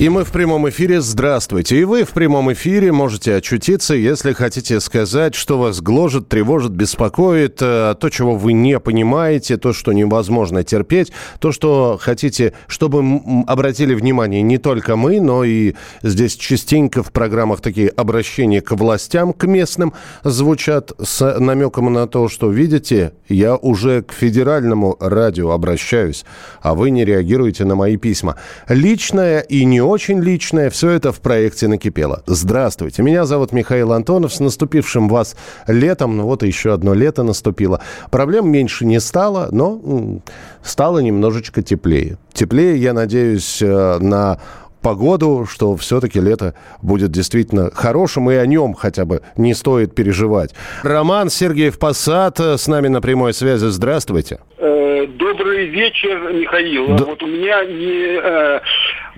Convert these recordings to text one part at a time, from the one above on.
И мы в прямом эфире. Здравствуйте. И вы в прямом эфире можете очутиться, если хотите сказать, что вас гложет, тревожит, беспокоит, э, то, чего вы не понимаете, то, что невозможно терпеть, то, что хотите, чтобы обратили внимание не только мы, но и здесь частенько в программах такие обращения к властям, к местным звучат с намеком на то, что, видите, я уже к федеральному радио обращаюсь, а вы не реагируете на мои письма. Личное и не очень личное, все это в проекте накипело. Здравствуйте, меня зовут Михаил Антонов, с наступившим вас летом, ну вот еще одно лето наступило. Проблем меньше не стало, но стало немножечко теплее. Теплее, я надеюсь, э, на погоду, что все-таки лето будет действительно хорошим, и о нем хотя бы не стоит переживать. Роман Сергеев Посад э, с нами на прямой связи. Здравствуйте. Э, Добрый вечер, Михаил. Да. Вот у меня не, э,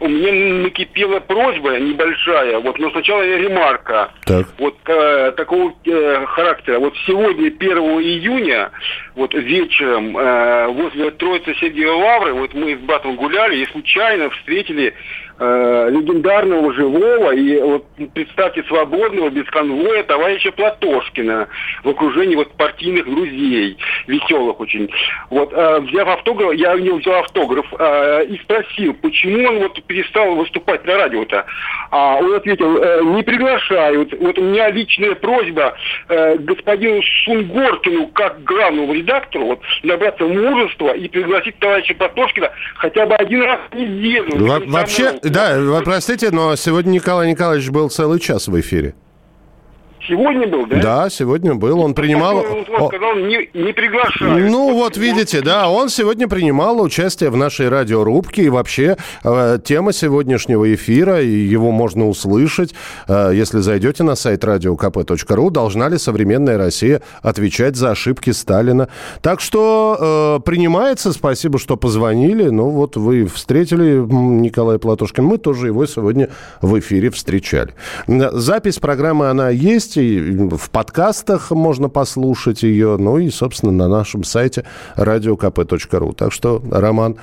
у меня накипела просьба небольшая. Вот, но сначала ремарка. Так. Вот э, такого э, характера. Вот сегодня, 1 июня, вот вечером э, возле Троицы Сергиевой Лавры, вот мы с братом гуляли и случайно встретили э, легендарного живого и вот представьте свободного без конвоя товарища Платошкина в окружении вот партийных друзей веселых очень. Вот э, взяв автограф, я у него взял автограф э, и спросил, почему он вот перестал выступать на радио-то. А он ответил, э, не приглашают. Вот у меня личная просьба э, господину Сунгоркину, как главному редактору, вот, набраться мужества и пригласить товарища Платошкина хотя бы один раз в неделю. Во- вообще. Да, вы простите, но сегодня Николай Николаевич был целый час в эфире. Сегодня был, да? Да, сегодня был. Он принимал... Он сказал, не, не приглашают. Ну, вот видите, да, он сегодня принимал участие в нашей радиорубке, и вообще э, тема сегодняшнего эфира, и его можно услышать, э, если зайдете на сайт radiokp.ru, должна ли современная Россия отвечать за ошибки Сталина. Так что э, принимается, спасибо, что позвонили, ну вот вы встретили Николая Платошкина, мы тоже его сегодня в эфире встречали. Запись программы, она есть, и в подкастах можно послушать ее, ну и, собственно, на нашем сайте radiokp.ru. Так что, Роман,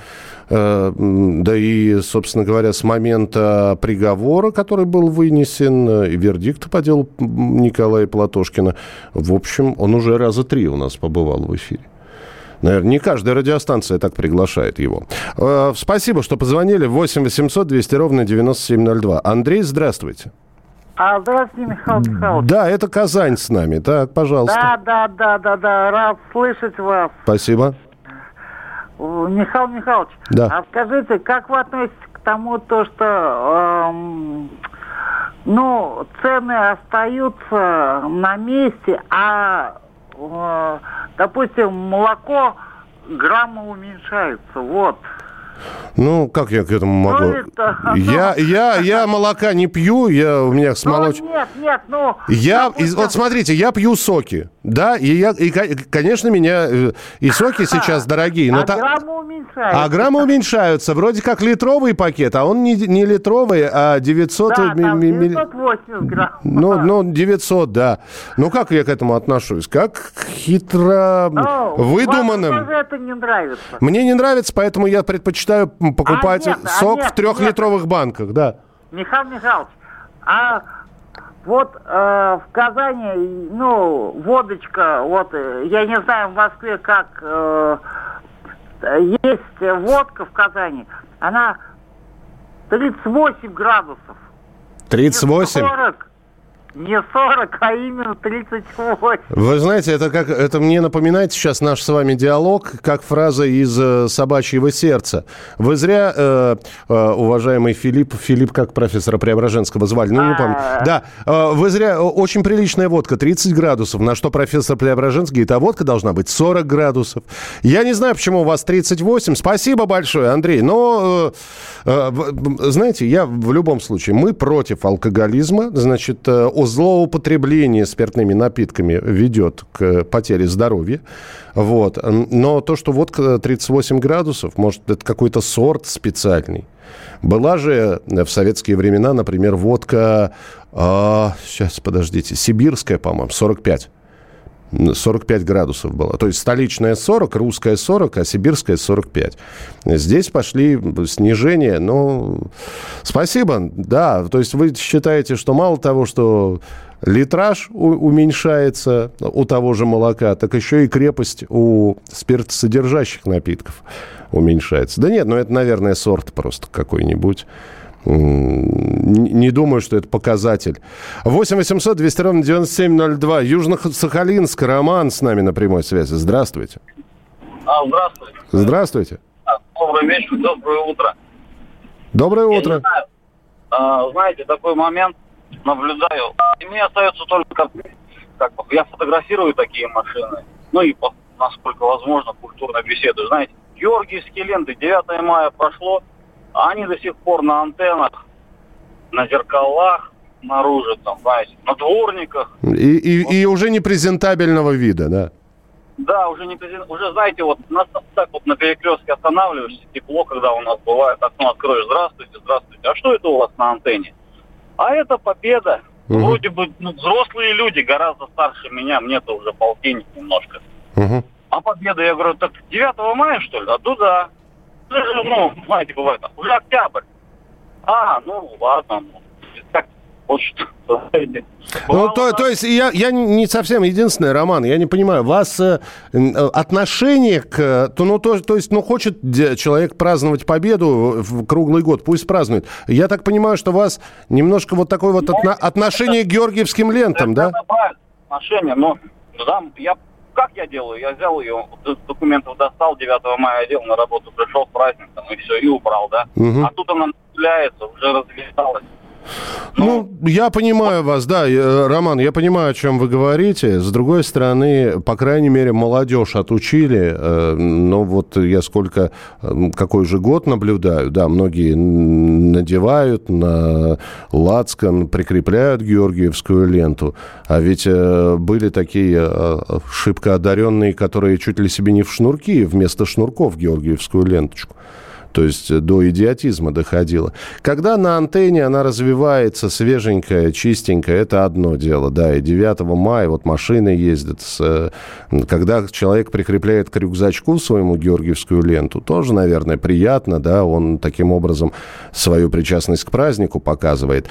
э, да и, собственно говоря, с момента приговора, который был вынесен, э, и вердикта по делу Николая Платошкина, в общем, он уже раза три у нас побывал в эфире. Наверное, не каждая радиостанция так приглашает его. Э, Спасибо, что позвонили. 8 800 200 ровно 9702. Андрей, здравствуйте. А, здравствуйте, Михаил Михайлович. Да, это Казань с нами. Так, пожалуйста. Да, да, да, да, да, рад слышать вас. Спасибо. Э, Михаил Михайлович, Да. а скажите, как вы относитесь к тому, то, что эм, ну, цены остаются на месте, а, э, допустим, молоко грамма уменьшается, вот. Ну, как я к этому могу? Ну, это, Я, ну. я, я молока не пью, я, у меня с молоч... Ну, нет, нет, ну... Я, из- вот смотрите, я пью соки, да, и, я, и, ко- конечно, меня э, и соки сейчас дорогие, но а та- грамма уменьшается. а граммы уменьшаются, вроде как литровый пакет, а он не, не литровый, а 900... Да, там ми- ми- 980 грамм. Ну, ну, 900, да. Ну, как я к этому отношусь? Как хитро Ну, выдуманным. Вам это не нравится. Мне не нравится, поэтому я предпочитаю м, покупать А нет, а сок нет, в трехлитровых банках, да. Михаил Михайлович, а вот э, в Казани, ну, водочка, вот, э, я не знаю, в Москве как, э, есть водка в Казани, она 38 градусов. Не 38. 40, не 40, а именно 38. Вы знаете, это как это мне напоминает сейчас наш с вами диалог, как фраза из э, «Собачьего сердца». Вы зря, э, э, уважаемый Филипп, Филипп как профессора Преображенского звали, ну не помню. А. Да, э, вы зря, э, очень приличная водка, 30 градусов, на что профессор Преображенский говорит, а водка должна быть 40 градусов. Я не знаю, почему у вас 38. Спасибо большое, Андрей. Но, э, э, знаете, я в любом случае, мы против алкоголизма, значит, э, о злоупотреблении спиртными напитками ведет к потере здоровья. Вот. Но то, что водка 38 градусов, может, это какой-то сорт специальный. Была же в советские времена, например, водка, а, сейчас, подождите, сибирская, по-моему, 45. 45 градусов было. То есть столичная 40, русская 40, а сибирская 45. Здесь пошли снижения. Ну, спасибо. Да, то есть вы считаете, что мало того, что литраж уменьшается у того же молока, так еще и крепость у спиртосодержащих напитков уменьшается. Да нет, ну это, наверное, сорт просто какой-нибудь. Не думаю, что это показатель. 8 800 200 ровно 9702. Южно-Сахалинск. Роман с нами на прямой связи. Здравствуйте. А, здравствуйте. Здравствуйте. А, Добрый вечер, доброе утро. Доброе Я утро. знаю, а, знаете, такой момент наблюдаю. И мне остается только, как, бы, я фотографирую такие машины. Ну и, насколько возможно, культурно беседую. Знаете, Георгиевские ленты, 9 мая прошло, они до сих пор на антеннах, на зеркалах, наружу, там, знаете, на дворниках. И, и- и уже не презентабельного вида, да. Да, уже не уже знаете, вот нас так вот на перекрестке останавливаешься, тепло, когда у нас бывает, окно откроешь, здравствуйте, здравствуйте. А что это у вас на антенне? А это победа. Мгм. Вроде бы ну, взрослые люди, гораздо старше меня, мне-то уже полтинник немножко. Мгм. А победа, я говорю, так 9 мая, что ли? А то да. Ну, знаете, бывает, уже октябрь. А, ну ладно, ну, так, вот что. Ну, то, то есть я, я не совсем единственный, Роман, я не понимаю, вас э, э, отношение к... То, ну, то, то есть, ну, хочет человек праздновать победу в круглый год, пусть празднует. Я так понимаю, что у вас немножко вот такое вот отно- отношение к георгиевским лентам, да? Это отношение, но да, я как я делаю? Я взял ее, документов достал, 9 мая одел, на работу пришел с праздником, и все, и убрал, да. Мгм. А тут она начинается, уже развязалась. Ну, я понимаю вас, да, э, Роман, я понимаю, о чем вы говорите. С другой стороны, по крайней мере, молодежь отучили. э, Но вот я сколько, какой же год наблюдаю, да, многие надевают на лацкан, прикрепляют георгиевскую ленту. А ведь э, были такие шибко одаренные, которые чуть ли себе не в шнурки, вместо шнурков георгиевскую ленточку. То есть э, до идиотизма доходило. Когда на антенне она развивается свеженькая, чистенькая, это одно дело, да. И 9 мая вот машины ездят. С, э, когда человек прикрепляет к рюкзачку своему георгиевскую ленту, тоже, наверное, приятно, да. Он таким образом свою причастность к празднику показывает.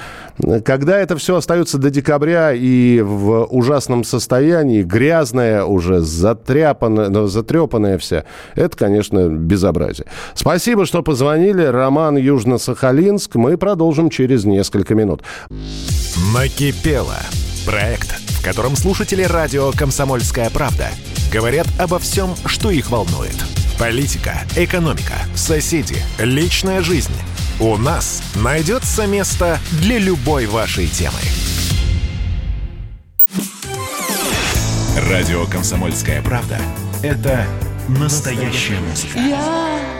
Когда это все остается до декабря и в ужасном состоянии, грязная уже, затряпанная, затрепанная вся, это, конечно, безобразие. Спасибо, что позвонили. Роман Южно-Сахалинск. Мы продолжим через несколько минут. Накипело. Проект, в котором слушатели радио «Комсомольская правда» говорят обо всем, что их волнует. Политика, экономика, соседи, личная жизнь. У нас найдется место для любой вашей темы. Радио «Комсомольская правда» — это настоящая музыка. Я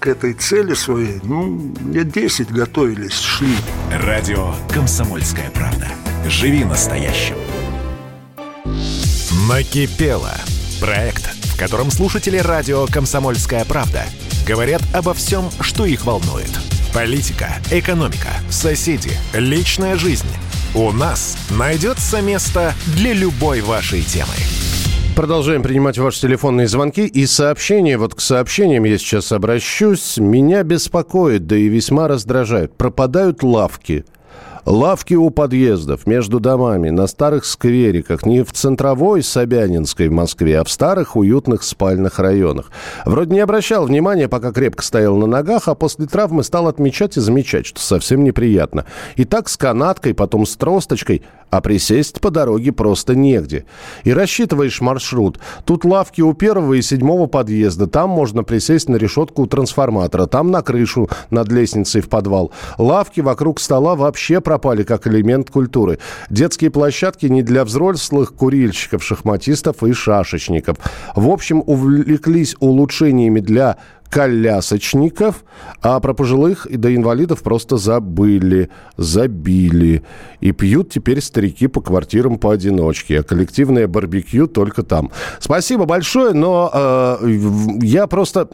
к этой цели своей, ну, лет 10 готовились, шли. Радио «Комсомольская правда». Живи настоящим. Накипело. Проект, в котором слушатели радио «Комсомольская правда» говорят обо всем, что их волнует. Политика, экономика, соседи, личная жизнь. У нас найдется место для любой вашей темы. Продолжаем принимать ваши телефонные звонки и сообщения. Вот к сообщениям я сейчас обращусь. Меня беспокоит, да и весьма раздражает. Пропадают лавки. Лавки у подъездов, между домами, на старых сквериках, не в центровой Собянинской в Москве, а в старых уютных спальных районах. Вроде не обращал внимания, пока крепко стоял на ногах, а после травмы стал отмечать и замечать, что совсем неприятно. И так с канаткой, потом с тросточкой, а присесть по дороге просто негде. И рассчитываешь маршрут. Тут лавки у первого и седьмого подъезда. Там можно присесть на решетку у трансформатора. Там на крышу над лестницей в подвал. Лавки вокруг стола вообще пропали как элемент культуры. Детские площадки не для взрослых курильщиков, шахматистов и шашечников. В общем, увлеклись улучшениями для колясочников, а про пожилых и до инвалидов просто забыли, забили. И пьют теперь старики по квартирам поодиночке, а коллективное барбекю только там. Спасибо большое, но э, я просто...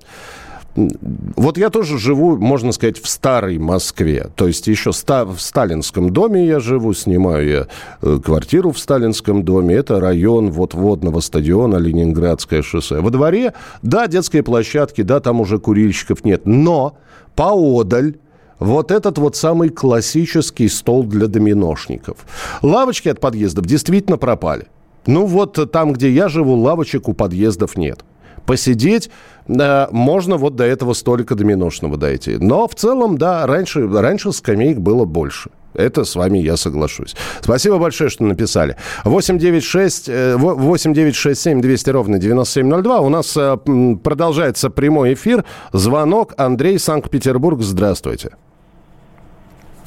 Вот я тоже живу, можно сказать, в старой Москве. То есть еще ста- в сталинском доме я живу, снимаю я э, квартиру в сталинском доме. Это район вот водного стадиона Ленинградское шоссе. Во дворе, да, детские площадки, да, там уже курильщиков нет. Но поодаль вот этот вот самый классический стол для доминошников. Лавочки от подъездов действительно пропали. Ну вот там, где я живу, лавочек у подъездов нет посидеть э, можно вот до этого столика доминошного дойти. Но в целом, да, раньше, раньше скамеек было больше. Это с вами я соглашусь. Спасибо большое, что написали. 896, э, 8967 200 ровно 9702. У нас э, продолжается прямой эфир. Звонок. Андрей, Санкт-Петербург. Здравствуйте.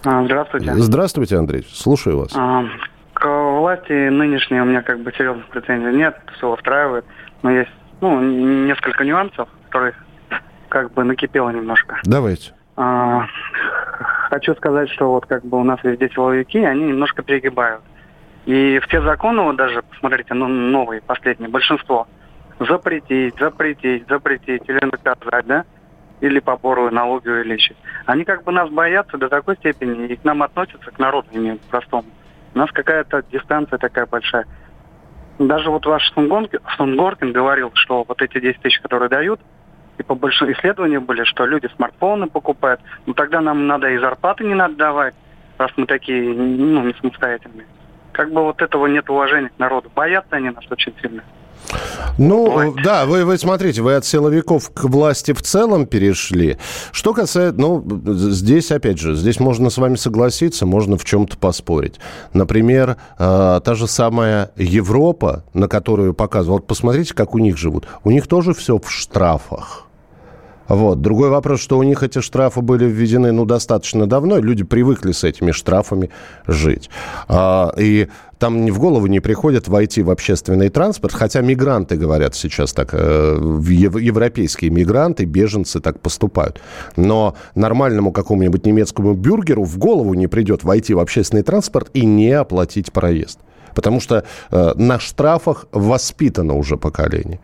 А, Здравствуйте. Здравствуйте, Андрей. Слушаю вас. А, К власти нынешней у меня как бы серьезных претензий нет, все устраивает, но есть ну, несколько нюансов, которые как бы накипело немножко. Давайте. А, хочу сказать, что вот как бы у нас везде силовики, они немножко перегибают. И в те законы, вот даже, посмотрите, ну, новые, последние, большинство, запретить, запретить, запретить или наказать, да, или побору, налоги увеличить. Они как бы нас боятся до такой степени и к нам относятся, к народу именно простому. У нас какая-то дистанция такая большая. Даже вот ваш Сунгоркин говорил, что вот эти 10 тысяч, которые дают, и по большим исследованиям были, что люди смартфоны покупают. Ну тогда нам надо и зарплаты не надо давать, раз мы такие, ну, не самостоятельные. Как бы вот этого нет уважения к народу. Боятся они нас очень сильно. Ну, да, вы, вы смотрите, вы от силовиков к власти в целом перешли. Что касается, ну, здесь, опять же, здесь можно с вами согласиться, можно в чем-то поспорить. Например, э, та же самая Европа, на которую показывал, вот посмотрите, как у них живут. У них тоже все в штрафах. Вот. Другой вопрос, что у них эти штрафы были введены ну, достаточно давно, и люди привыкли с этими штрафами жить. А, и там в голову не приходит войти в общественный транспорт, хотя мигранты говорят сейчас так, э, ев- европейские мигранты, беженцы так поступают. Но нормальному какому-нибудь немецкому бюргеру в голову не придет войти в общественный транспорт и не оплатить проезд. Потому что э, на штрафах воспитано уже поколение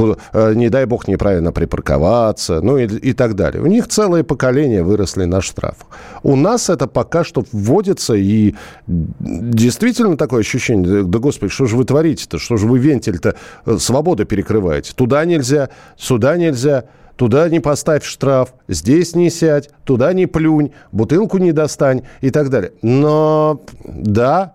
не дай бог, неправильно припарковаться, ну и, и так далее. У них целое поколение выросли на штрафах. У нас это пока что вводится, и действительно такое ощущение, да господи, что же вы творите-то, что же вы вентиль-то свободы перекрываете? Туда нельзя, сюда нельзя. Туда не поставь штраф, здесь не сядь, туда не плюнь, бутылку не достань и так далее. Но да,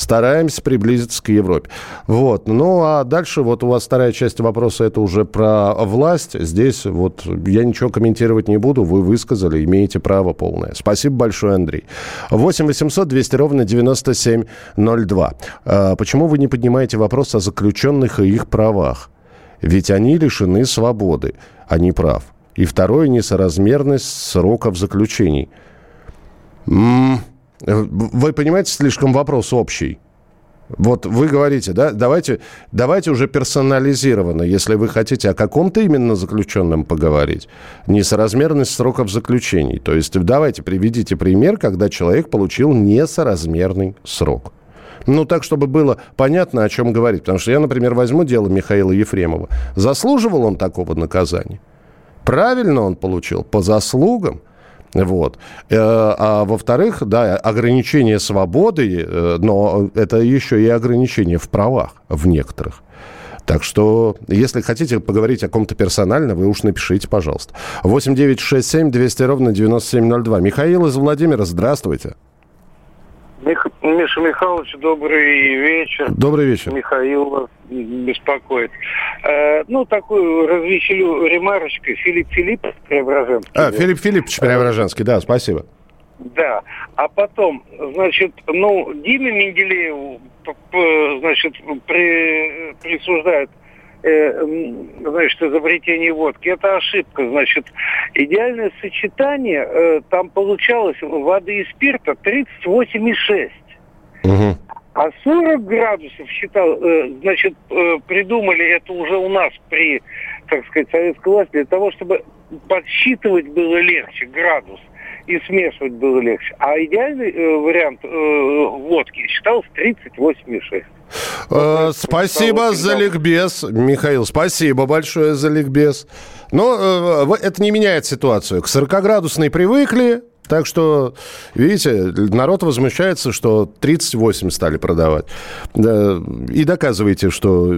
стараемся приблизиться к Европе. Вот. Ну, а дальше вот у вас вторая часть вопроса, это уже про власть. Здесь вот я ничего комментировать не буду, вы высказали, имеете право полное. Спасибо большое, Андрей. 8 800 200 ровно 9702. А почему вы не поднимаете вопрос о заключенных и их правах? Ведь они лишены свободы, а не прав. И второе, несоразмерность сроков заключений. М-м- вы понимаете, слишком вопрос общий. Вот вы говорите, да, давайте, давайте уже персонализированно, если вы хотите о каком-то именно заключенном поговорить, несоразмерность сроков заключений. То есть давайте приведите пример, когда человек получил несоразмерный срок. Ну, так, чтобы было понятно, о чем говорить. Потому что я, например, возьму дело Михаила Ефремова. Заслуживал он такого наказания? Правильно он получил? По заслугам? Вот. Э, А во-вторых, да, ограничение свободы, э, но это еще и ограничение в правах в некоторых. Так что, если хотите поговорить о ком-то персонально, вы уж напишите, пожалуйста. 8 9 6 7 200 ровно 9702. Михаил из Владимира, здравствуйте. Миша Михайлович, добрый вечер. Добрый вечер. Михаил вас беспокоит. Э, ну, такую развеселю ремарочкой. Филипп Филипп Преображенский. А, Филипп Филиппович Преображенский, да, спасибо. Да. А потом, значит, ну, Диме Менделееву, значит, при- присуждают э, значит, изобретение водки. Это ошибка. Значит, идеальное сочетание, э, там получалось воды и спирта 38,6. Мгм. А 40 градусов считал, э, значит, э, придумали это уже у нас при, так сказать, советской власти, для того, чтобы подсчитывать было легче градус и смешивать было легче. А идеальный э, вариант э, водки считался 38,6. Э, Спасибо за ликбез, Михаил. Спасибо большое за ликбез. Но э, это не меняет ситуацию. К 40-градусной привыкли, так что, видите, народ возмущается, что 38 стали продавать. Да, И доказываете, что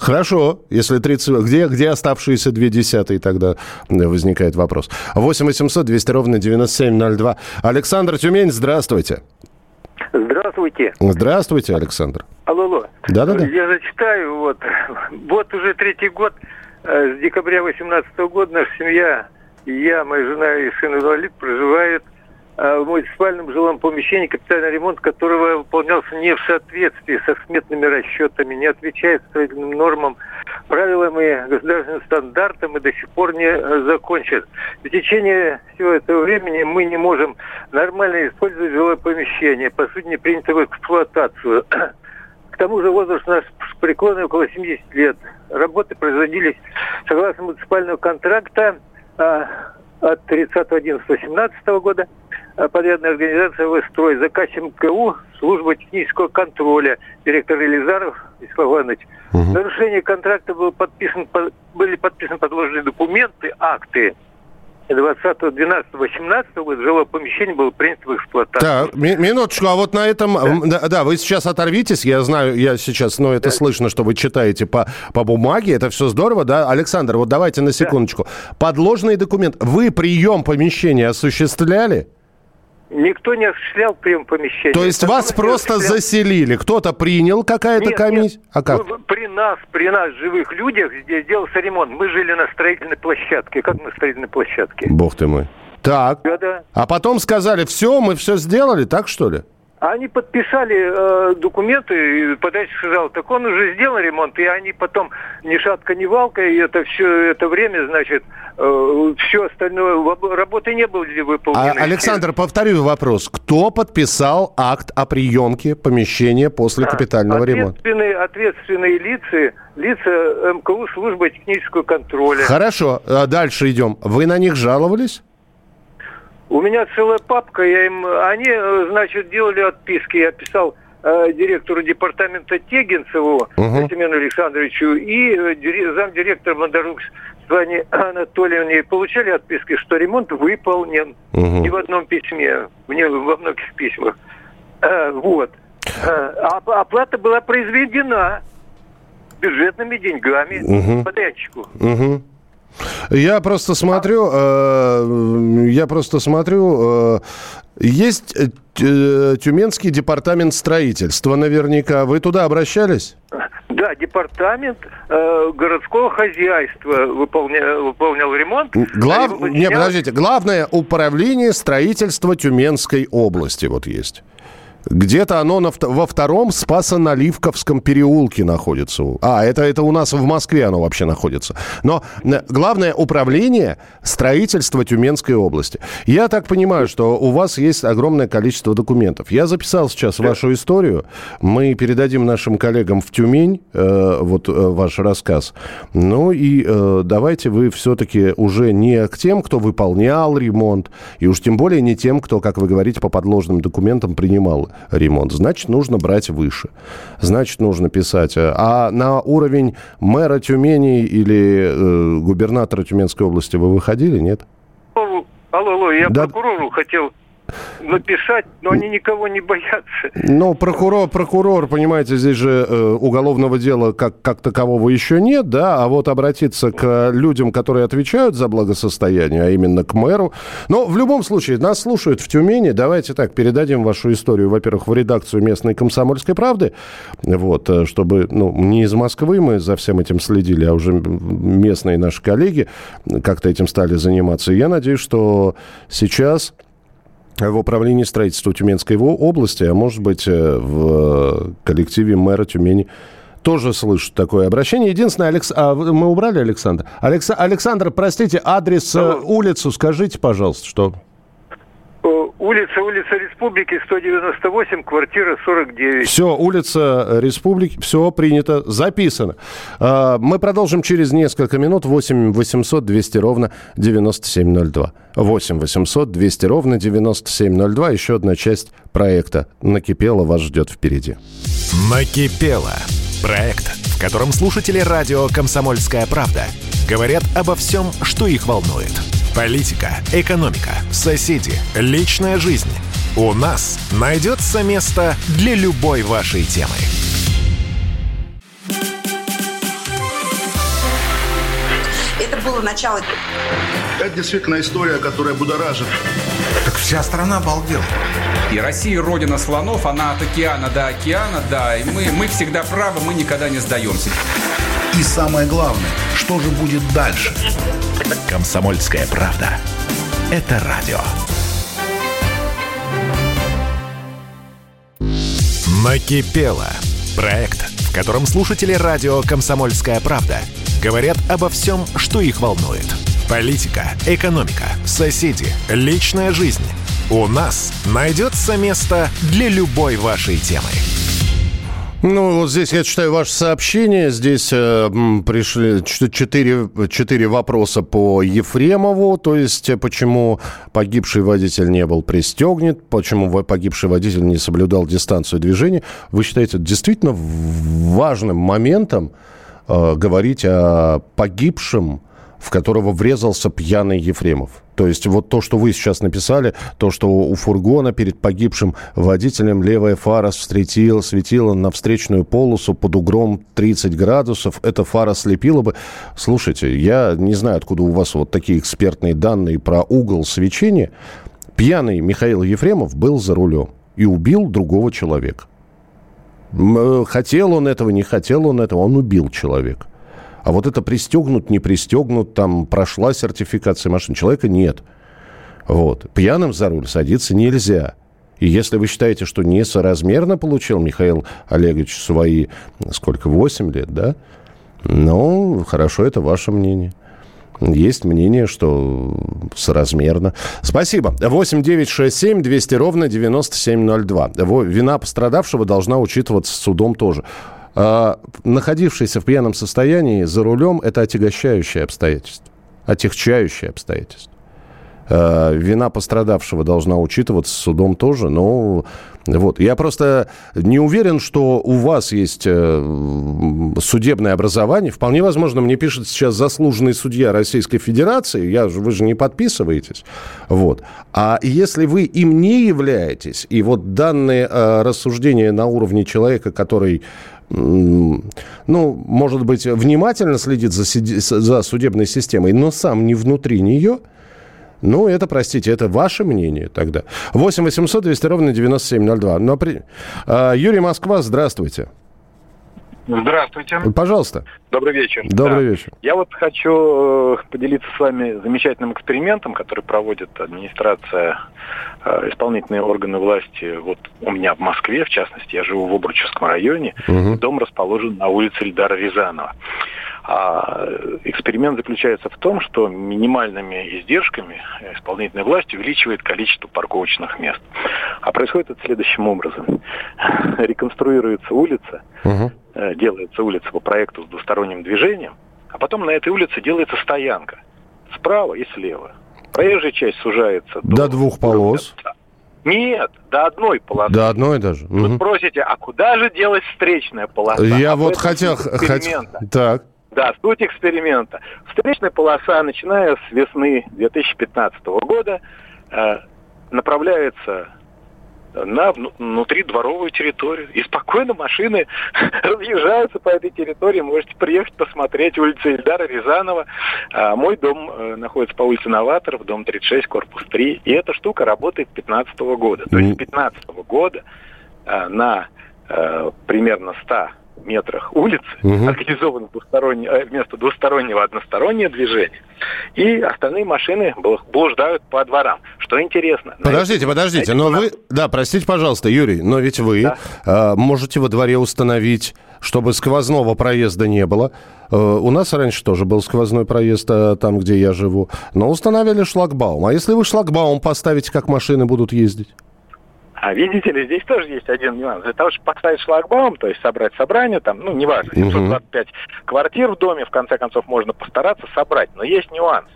хорошо, если 30... Где, где оставшиеся две десятые тогда возникает вопрос. 8 800 200 ровно 9702. Александр Тюмень, здравствуйте. Здравствуйте. Здравствуйте, Александр. Алло, алло. Да-да-да. Я зачитаю, вот. Вот уже третий год, э, с декабря 18 года наша семья, я, моя жена и сын инвалид проживают э, в муниципальном жилом помещении, капитальный ремонт которого выполнялся не в соответствии со сметными расчетами, не отвечает строительным нормам, правилам и государственным стандартам и до сих пор не э, закончен. В течение всего этого времени мы не можем нормально использовать жилое помещение, по сути не принято в эксплуатацию. К тому же возраст наш преклонный около 70 лет. Работы производились согласно муниципального контракта а, от 30.11.17 года. А, Подрядная организация «Вестрой». Заказчик МКУ, служба технического контроля, директор Елизаров Вячеслав Иванович. В нарушение контракта был подписан, по- были подписаны подложные документы, акты. 20.12.18 года жилое помещение было принято в эксплуатацию. Так, ми- минуточку, а вот на этом... м, Да, да, вы сейчас оторвитесь, я знаю, я сейчас, но это слышно, что вы читаете по, по бумаге, это все здорово, да? Александр, вот давайте на секундочку. Подложный документ. Вы прием помещения осуществляли? Никто не осуществлял прием помещения. То есть вас Никто просто осуществлял. заселили? Кто-то принял, какая-то комиссия? А как? Вы- При нас, при нас, живых людях, здесь делался ремонт. Мы жили на строительной площадке. Как на строительной площадке? Бог ты мой. Так. Да-да. А потом сказали, все, мы все сделали, так что ли? Они подписали э, документы, и подрядчик сказал, так он уже сделал ремонт, и они потом ни шатка, ни валка, и это все это время, значит, э, все остальное, работы не были А, выполнены. Александр, повторю вопрос. Кто подписал акт о приемке помещения после капитального ремонта? Ответственные, лица, лица МКУ, служба технического контроля. Хорошо, а дальше идем. Вы на них жаловались? У меня целая папка, я им, они, э, значит, делали отписки. Я писал э, директору департамента Тегинцеву Мгм. Семену Александровичу и э, дире- замдиректора Мандарук Светлане Анатольевне. Получали отписки, что ремонт выполнен. Мгм. Не в одном письме, мне во многих письмах. Э, вот. А оплата была произведена бюджетными деньгами Мгм. подрядчику. Мгм. Я просто смотрю, э, я просто смотрю, э, есть э, э, Тюменский департамент строительства наверняка. Вы туда обращались? Да, департамент э, городского хозяйства выполня- выполнял ремонт. Глав... Либо Не, подождите. Главное управление строительства Тюменской области вот есть. Где-то оно на во втором Спасо-Наливковском переулке находится. А, это, это у нас в Москве оно вообще находится. Но главное управление строительства Тюменской области. Я так понимаю, что у вас есть огромное количество документов. Я записал сейчас вашу историю. Мы передадим нашим коллегам в Тюмень э, вот э, ваш рассказ. Ну и э, давайте вы все-таки уже не к тем, кто выполнял ремонт, и уж тем более не тем, кто, как вы говорите, по подложным документам принимал ремонт. Значит, нужно брать выше. Значит, нужно писать. э, А на уровень мэра Тюмени или э, губернатора Тюменской области вы выходили, нет? Алло, алло, я Да. прокурору хотел написать, но они никого не боятся. Ну, прокурор, прокурор, понимаете, здесь же э, уголовного дела как, как такового еще нет, да, а вот обратиться к людям, которые отвечают за благосостояние, а именно к мэру. Но в любом случае, нас слушают в Тюмени, давайте так, передадим вашу историю, во-первых, в редакцию местной «Комсомольской правды», вот, э, чтобы, ну, не из Москвы мы за всем этим следили, а уже местные наши коллеги как-то этим стали заниматься. И я надеюсь, что сейчас в управлении строительства Тюменской области, а может быть э, в коллективе мэра Тюмени тоже слышат такое обращение. Единственное, Алекс... а, мы убрали Александра? Алекс... Александр, простите, адрес, э, улицу скажите, пожалуйста, что... Э, Улица, улица Республики, 198, квартира 49. Все, улица Республики, все принято, записано. А, Мы продолжим через несколько минут. 8 800 200 ровно 9702. 8 800 200 ровно 9702. Еще одна часть проекта «Накипело» вас ждет впереди. Накипело. Проект, в котором слушатели радио «Комсомольская правда» говорят обо всем, что их волнует. Политика, экономика, соседи, личная жизнь. У нас найдется место для любой вашей темы. Это было начало. Это действительно история, которая будоражит. Так вся страна обалдела. И Россия родина слонов, она от океана до океана, да. И мы, мы всегда правы, мы никогда не сдаемся. И самое главное, что же будет дальше? «Комсомольская правда». Это радио. Накипело. Проект, в котором слушатели радио «Комсомольская правда» говорят обо всем, что их волнует. Политика, экономика, соседи, личная жизнь. У нас найдется место для любой вашей темы. Ну, вот здесь я читаю ваше сообщение. Здесь э, пришли четыре, четыре вопроса по Ефремову. То есть, э, почему погибший водитель не был пристегнут, почему погибший водитель не соблюдал дистанцию движения. Вы считаете действительно важным моментом э, говорить о погибшем, в которого врезался пьяный Ефремов? То есть вот то, что вы сейчас написали, то, что у фургона перед погибшим водителем левая фара встретила, светила на встречную полосу под углом 30 градусов, эта фара слепила бы. Слушайте, я не знаю, откуда у вас вот такие экспертные данные про угол свечения. Пьяный Михаил Ефремов был за рулем и убил другого человека. Э, Хотел он этого, не хотел он этого, он убил человека. А вот это пристегнут, не пристегнут, там прошла сертификация машины. Человека нет. Вот. Пьяным за руль садиться нельзя. И если вы считаете, что несоразмерно получил Михаил Олегович свои, сколько, 8 лет, да? Ну, хорошо, это ваше мнение. Есть мнение, что соразмерно. Спасибо. 8 9 6 7 200 ровно 9702. Во- Вина пострадавшего должна учитываться судом тоже. А, находившийся в пьяном состоянии за рулем – это отягощающее обстоятельство. Отягчающее обстоятельство. А, вина пострадавшего должна учитываться судом тоже, но вот. Я просто не уверен, что у вас есть э, судебное образование. Вполне возможно, мне пишет сейчас заслуженный судья Российской Федерации. Я вы же не подписываетесь. Вот. А если вы им не являетесь, и вот данные э, рассуждения на уровне человека, который ну, может быть, внимательно следит за, за судебной системой, но сам не внутри нее, ну, это, простите, это ваше мнение тогда. 8 800 200 ровно 9702. Но при... А, Юрий Москва, здравствуйте. Здравствуйте. Пожалуйста. Добрый вечер. Добрый Да. вечер. Я вот хочу э, поделиться с вами замечательным экспериментом, который проводит администрация, э, исполнительные органы власти. Вот у меня в Москве, в частности, я живу в Обручевском районе. Мгм. Дом расположен на улице Эльдара Рязанова. А э, эксперимент заключается в том, что минимальными издержками исполнительная власть увеличивает количество парковочных мест. А происходит это следующим образом. Реконструируется улица, э, делается улица по проекту с двусторонним движением, а потом на этой улице делается стоянка справа и слева. Проезжая часть сужается до... До двух полос. Нет, до одной полосы. До одной даже. Вы спросите, а куда же делать встречная полоса? Я А вот хотел... суть хот- эксперимента. Так. Да, суть эксперимента. Встречная полоса, начиная с весны 2015 года, э, направляется на вну- внутридворовую территорию. И спокойно машины разъезжаются по этой территории. Можете приехать посмотреть улица Ильдара Рязанова. А мой дом э, находится по улице Новаторов, дом 36, корпус 3. И эта штука работает с 2015 года. То есть с 2015 года э, на э, примерно 100 метрах улицы Мгм. организовано двустороннее, э, вместо двустороннего одностороннее движение. И остальные машины бл- блуждают по дворам. Что интересно. Подождите, подождите, но вы... Да, простите, пожалуйста, Юрий, но ведь вы э, можете во дворе установить, чтобы сквозного проезда не было. Э, у нас раньше тоже был сквозной проезд э, там, где я живу. Но установили шлагбаум. А если вы шлагбаум поставите, как машины будут ездить? А видите ли, здесь тоже есть один нюанс. Для того, чтобы поставить шлагбаум, то есть собрать собрание, там, ну, неважно, 725 квартир в доме, в конце концов, можно постараться собрать. Но есть нюанс.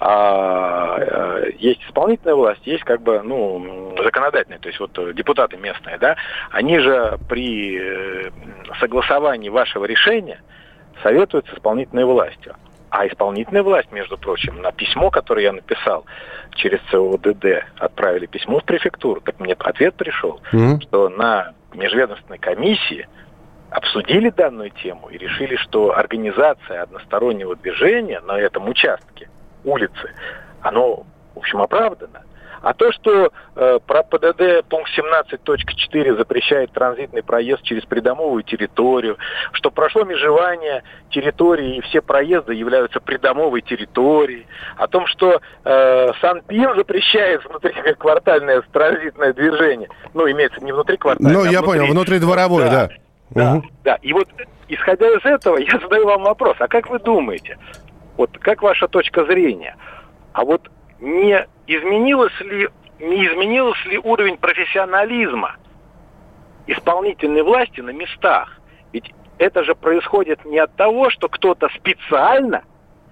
А, э, есть исполнительная власть, есть как бы, ну, законодательная, то есть вот э, депутаты местные, да, они же при э, согласовании вашего решения советуют с исполнительной властью. А исполнительная власть, между прочим, на письмо, которое я написал через ЦОДД, отправили письмо в префектуру, так мне ответ пришел, что на межведомственной комиссии обсудили данную тему и решили, что организация одностороннего движения на этом участке улицы, оно, в общем, оправдано. А то, что э, про ПДД пункт 17.4 запрещает транзитный проезд через придомовую территорию, что прошло межевание территории и все проезды являются придомовой территорией, о том, что э, Санпин запрещает внутриквартальное транзитное движение, ну, имеется не внутриквартальное, Ну, а я понял, внутридворовой, да. Мгм. да, и вот исходя из этого, я задаю вам вопрос, а как вы думаете, вот как ваша точка зрения, а вот не изменилось ли, не изменился ли уровень профессионализма исполнительной власти на местах? Ведь это же происходит не от того, что кто-то специально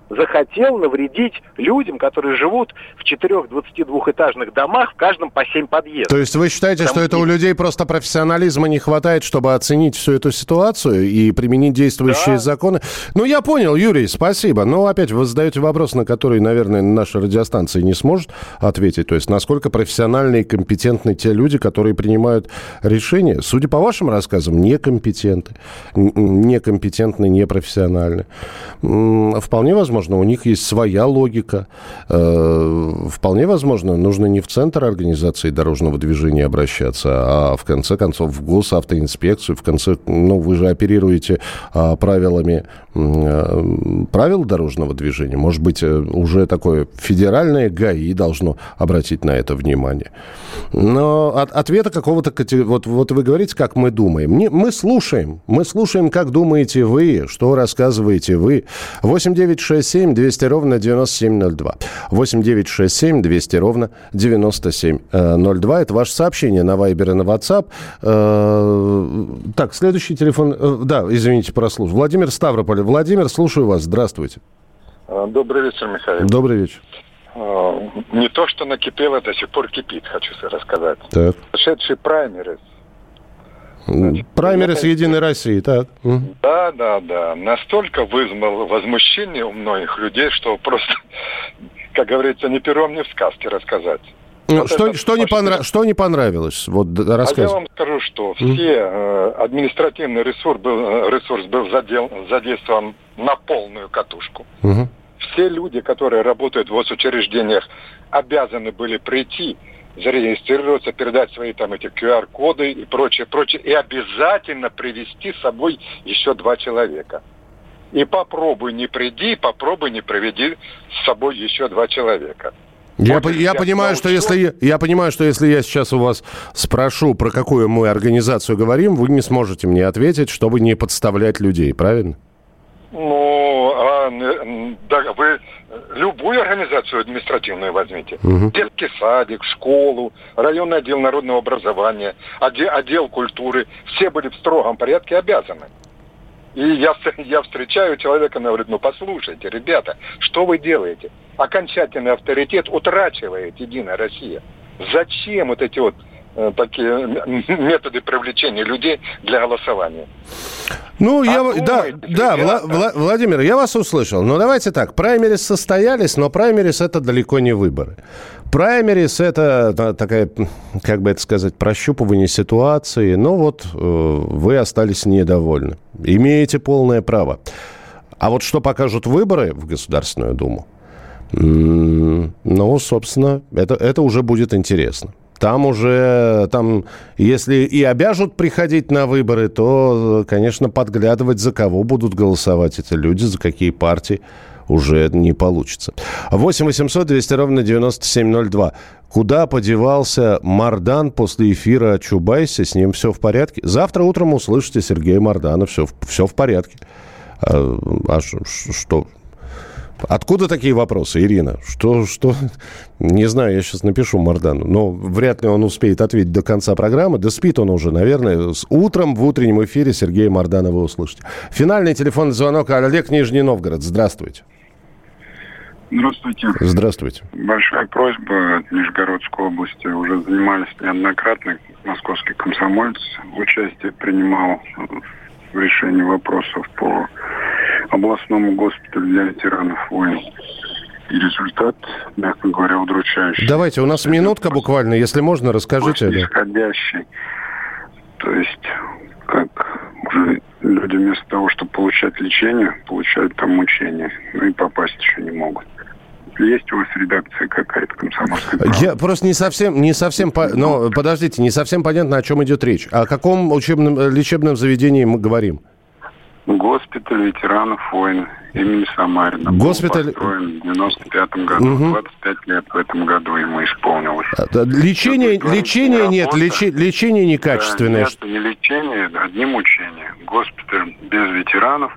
захотел навредить людям, которые живут в четырех 22-этажных домах, в каждом по семь подъездов. То есть вы считаете, что Потому это у людей просто профессионализма не хватает, чтобы оценить всю эту ситуацию и применить действующие законы? Ну, я понял, Юрий, спасибо. Но опять вы задаете вопрос, на который, наверное, наша радиостанция не сможет ответить. То есть насколько профессиональны и компетентны те люди, которые принимают решения. Судя по вашим рассказам, некомпетентны. Некомпетентны, непрофессиональны. Вполне возможно, у них есть своя логика. Э, Вполне возможно, нужно не в центр организации дорожного движения обращаться, а в конце концов в госавтоинспекцию. В конце, ну, вы же оперируете а, правилами э, правил дорожного движения. Может быть, э, уже такое федеральное ГАИ должно обратить на это внимание. Но от- ответа какого-то... Вот, вот вы говорите, как мы думаем. Не, мы слушаем. Мы слушаем, как думаете вы, что рассказываете вы. 8 9 6 7 200 ровно 9702. 8 9 6 7 200 ровно 9702. Это ваше сообщение на Вайбер и на WhatsApp. Э, Так, следующий телефон... э, Да, извините, прослушал. Владимир Ставрополь. Владимир, слушаю вас. Здравствуйте. Добрый вечер, Михаил. Добрый вечер. Не то, что накипело, до сих пор кипит, хочу рассказать. Так. Прошедший праймерис. Праймерис Единой России, так. Да, да, да. Настолько вызвал возмущение у многих людей, что просто, как говорится, ни пером, ни в сказке рассказать. Ну, Вот что, это что, не понра- что не понравилось? Вот д- А я вам скажу, что все э, административный ресурс был, э, ресурс был задел, задействован на полную катушку. Мгм. Все люди, которые работают в госучреждениях, обязаны были прийти, зарегистрироваться, передать свои там эти QR-коды и прочее, прочее, и обязательно привести с собой еще два человека. И попробуй не приди, попробуй не приведи с собой еще два человека. Я, по- я понимаю, что если я, понимаю, что если я сейчас у вас спрошу, про какую мы организацию говорим, вы не сможете мне ответить, чтобы не подставлять людей, правильно? Ну, а, да, вы любую организацию административную возьмите. Мгм. Детский садик, школу, районный отдел народного образования, отдел, отдел культуры. Все были в строгом порядке обязаны. И я, я встречаю человека, он говорит, ну послушайте, ребята, что вы делаете? Окончательный авторитет утрачивает Единая Россия. Зачем вот эти вот такие м- методы привлечения людей для голосования. Ну, я, Подумайте, да, да. Вла- Вла- Владимир, я вас услышал. Но давайте так, праймерис состоялись, но праймерис это далеко не выборы. Праймерис это та- такая, как бы это сказать, прощупывание ситуации. Но вот э, вы остались недовольны. Имеете полное право. А вот что покажут выборы в Государственную Думу? Ну, собственно, это, это уже будет интересно. Там уже, там, если и обяжут приходить на выборы, то, конечно, подглядывать, за кого будут голосовать эти люди, за какие партии, уже не получится. 8 800 200 ровно 9702. Куда подевался Мардан после эфира о Чубайсе? С ним все в порядке? Завтра утром услышите Сергея Мардана. Все, все в порядке. А, а что? Откуда такие вопросы, Ирина? Что, что? Не знаю, я сейчас напишу Мардану, но вряд ли он успеет ответить до конца программы. Да спит он уже, наверное. С утром в утреннем эфире Сергея Мардана вы услышите. Финальный телефонный звонок. Олег Нижний Новгород. Здравствуйте. Здравствуйте. Здравствуйте. Большая просьба от Нижегородской области. Уже занимались неоднократно. Московский комсомолец участие принимал в решении вопросов по областному госпиталю для ветеранов войн. И результат, мягко говоря, удручающий. Давайте, у нас минутка буквально, если можно, расскажите. Исходящий. То есть, как уже люди вместо того, чтобы получать лечение, получают там мучения. Ну и попасть еще не могут. Есть у вас редакция какая-то комсомольская? Я просто не совсем, не совсем, по- но подождите, не совсем понятно, о чем идет речь. О каком учебном, э, лечебном заведении мы говорим? Госпиталь ветеранов войн имени Самарина. Был Госпиталь- построен в 95 году. Мгм. 25 лет в этом году ему исполнилось. А, Лечение, лечение нет, лечи- лечение некачественное. Да, нет, не лечение, одни мучения. Госпиталь без ветеранов.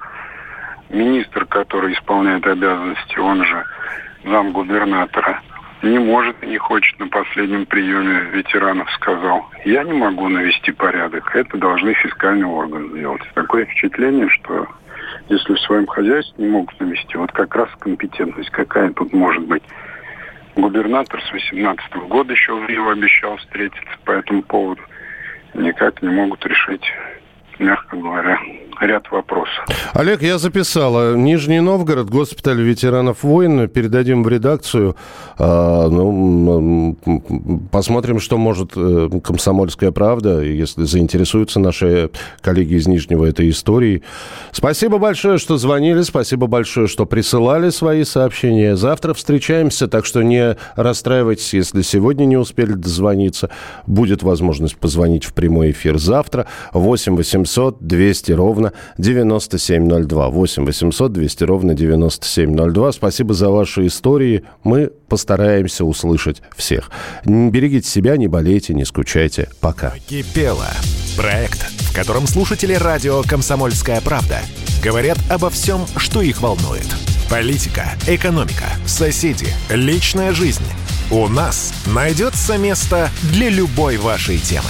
Министр, который исполняет обязанности, он же замгубернатора, не может и не хочет на последнем приеме ветеранов сказал, я не могу навести порядок, это должны фискальные органы сделать. Такое впечатление, что если в своем хозяйстве не могут навести, вот как раз компетентность какая тут может быть. Губернатор с 18 года еще в Рио обещал встретиться по этому поводу. Никак не могут решить, мягко говоря, ряд вопросов. Олег, я записал. Нижний Новгород, госпиталь ветеранов войн. Передадим в редакцию. А, ну, посмотрим, что может э, комсомольская правда, если заинтересуются наши коллеги из Нижнего этой историей. Спасибо большое, что звонили. Спасибо большое, что присылали свои сообщения. Завтра встречаемся, так что не расстраивайтесь, если сегодня не успели дозвониться. Будет возможность позвонить в прямой эфир завтра. 8 800 200 ровно 9702. 8 800 200 ровно 9702. Спасибо за ваши истории. Мы постараемся услышать всех. Берегите себя, не болейте, не скучайте. Пока. Кипело. Проект, в котором слушатели радио «Комсомольская правда» говорят обо всем, что их волнует. Политика, экономика, соседи, личная жизнь. У нас найдется место для любой вашей темы.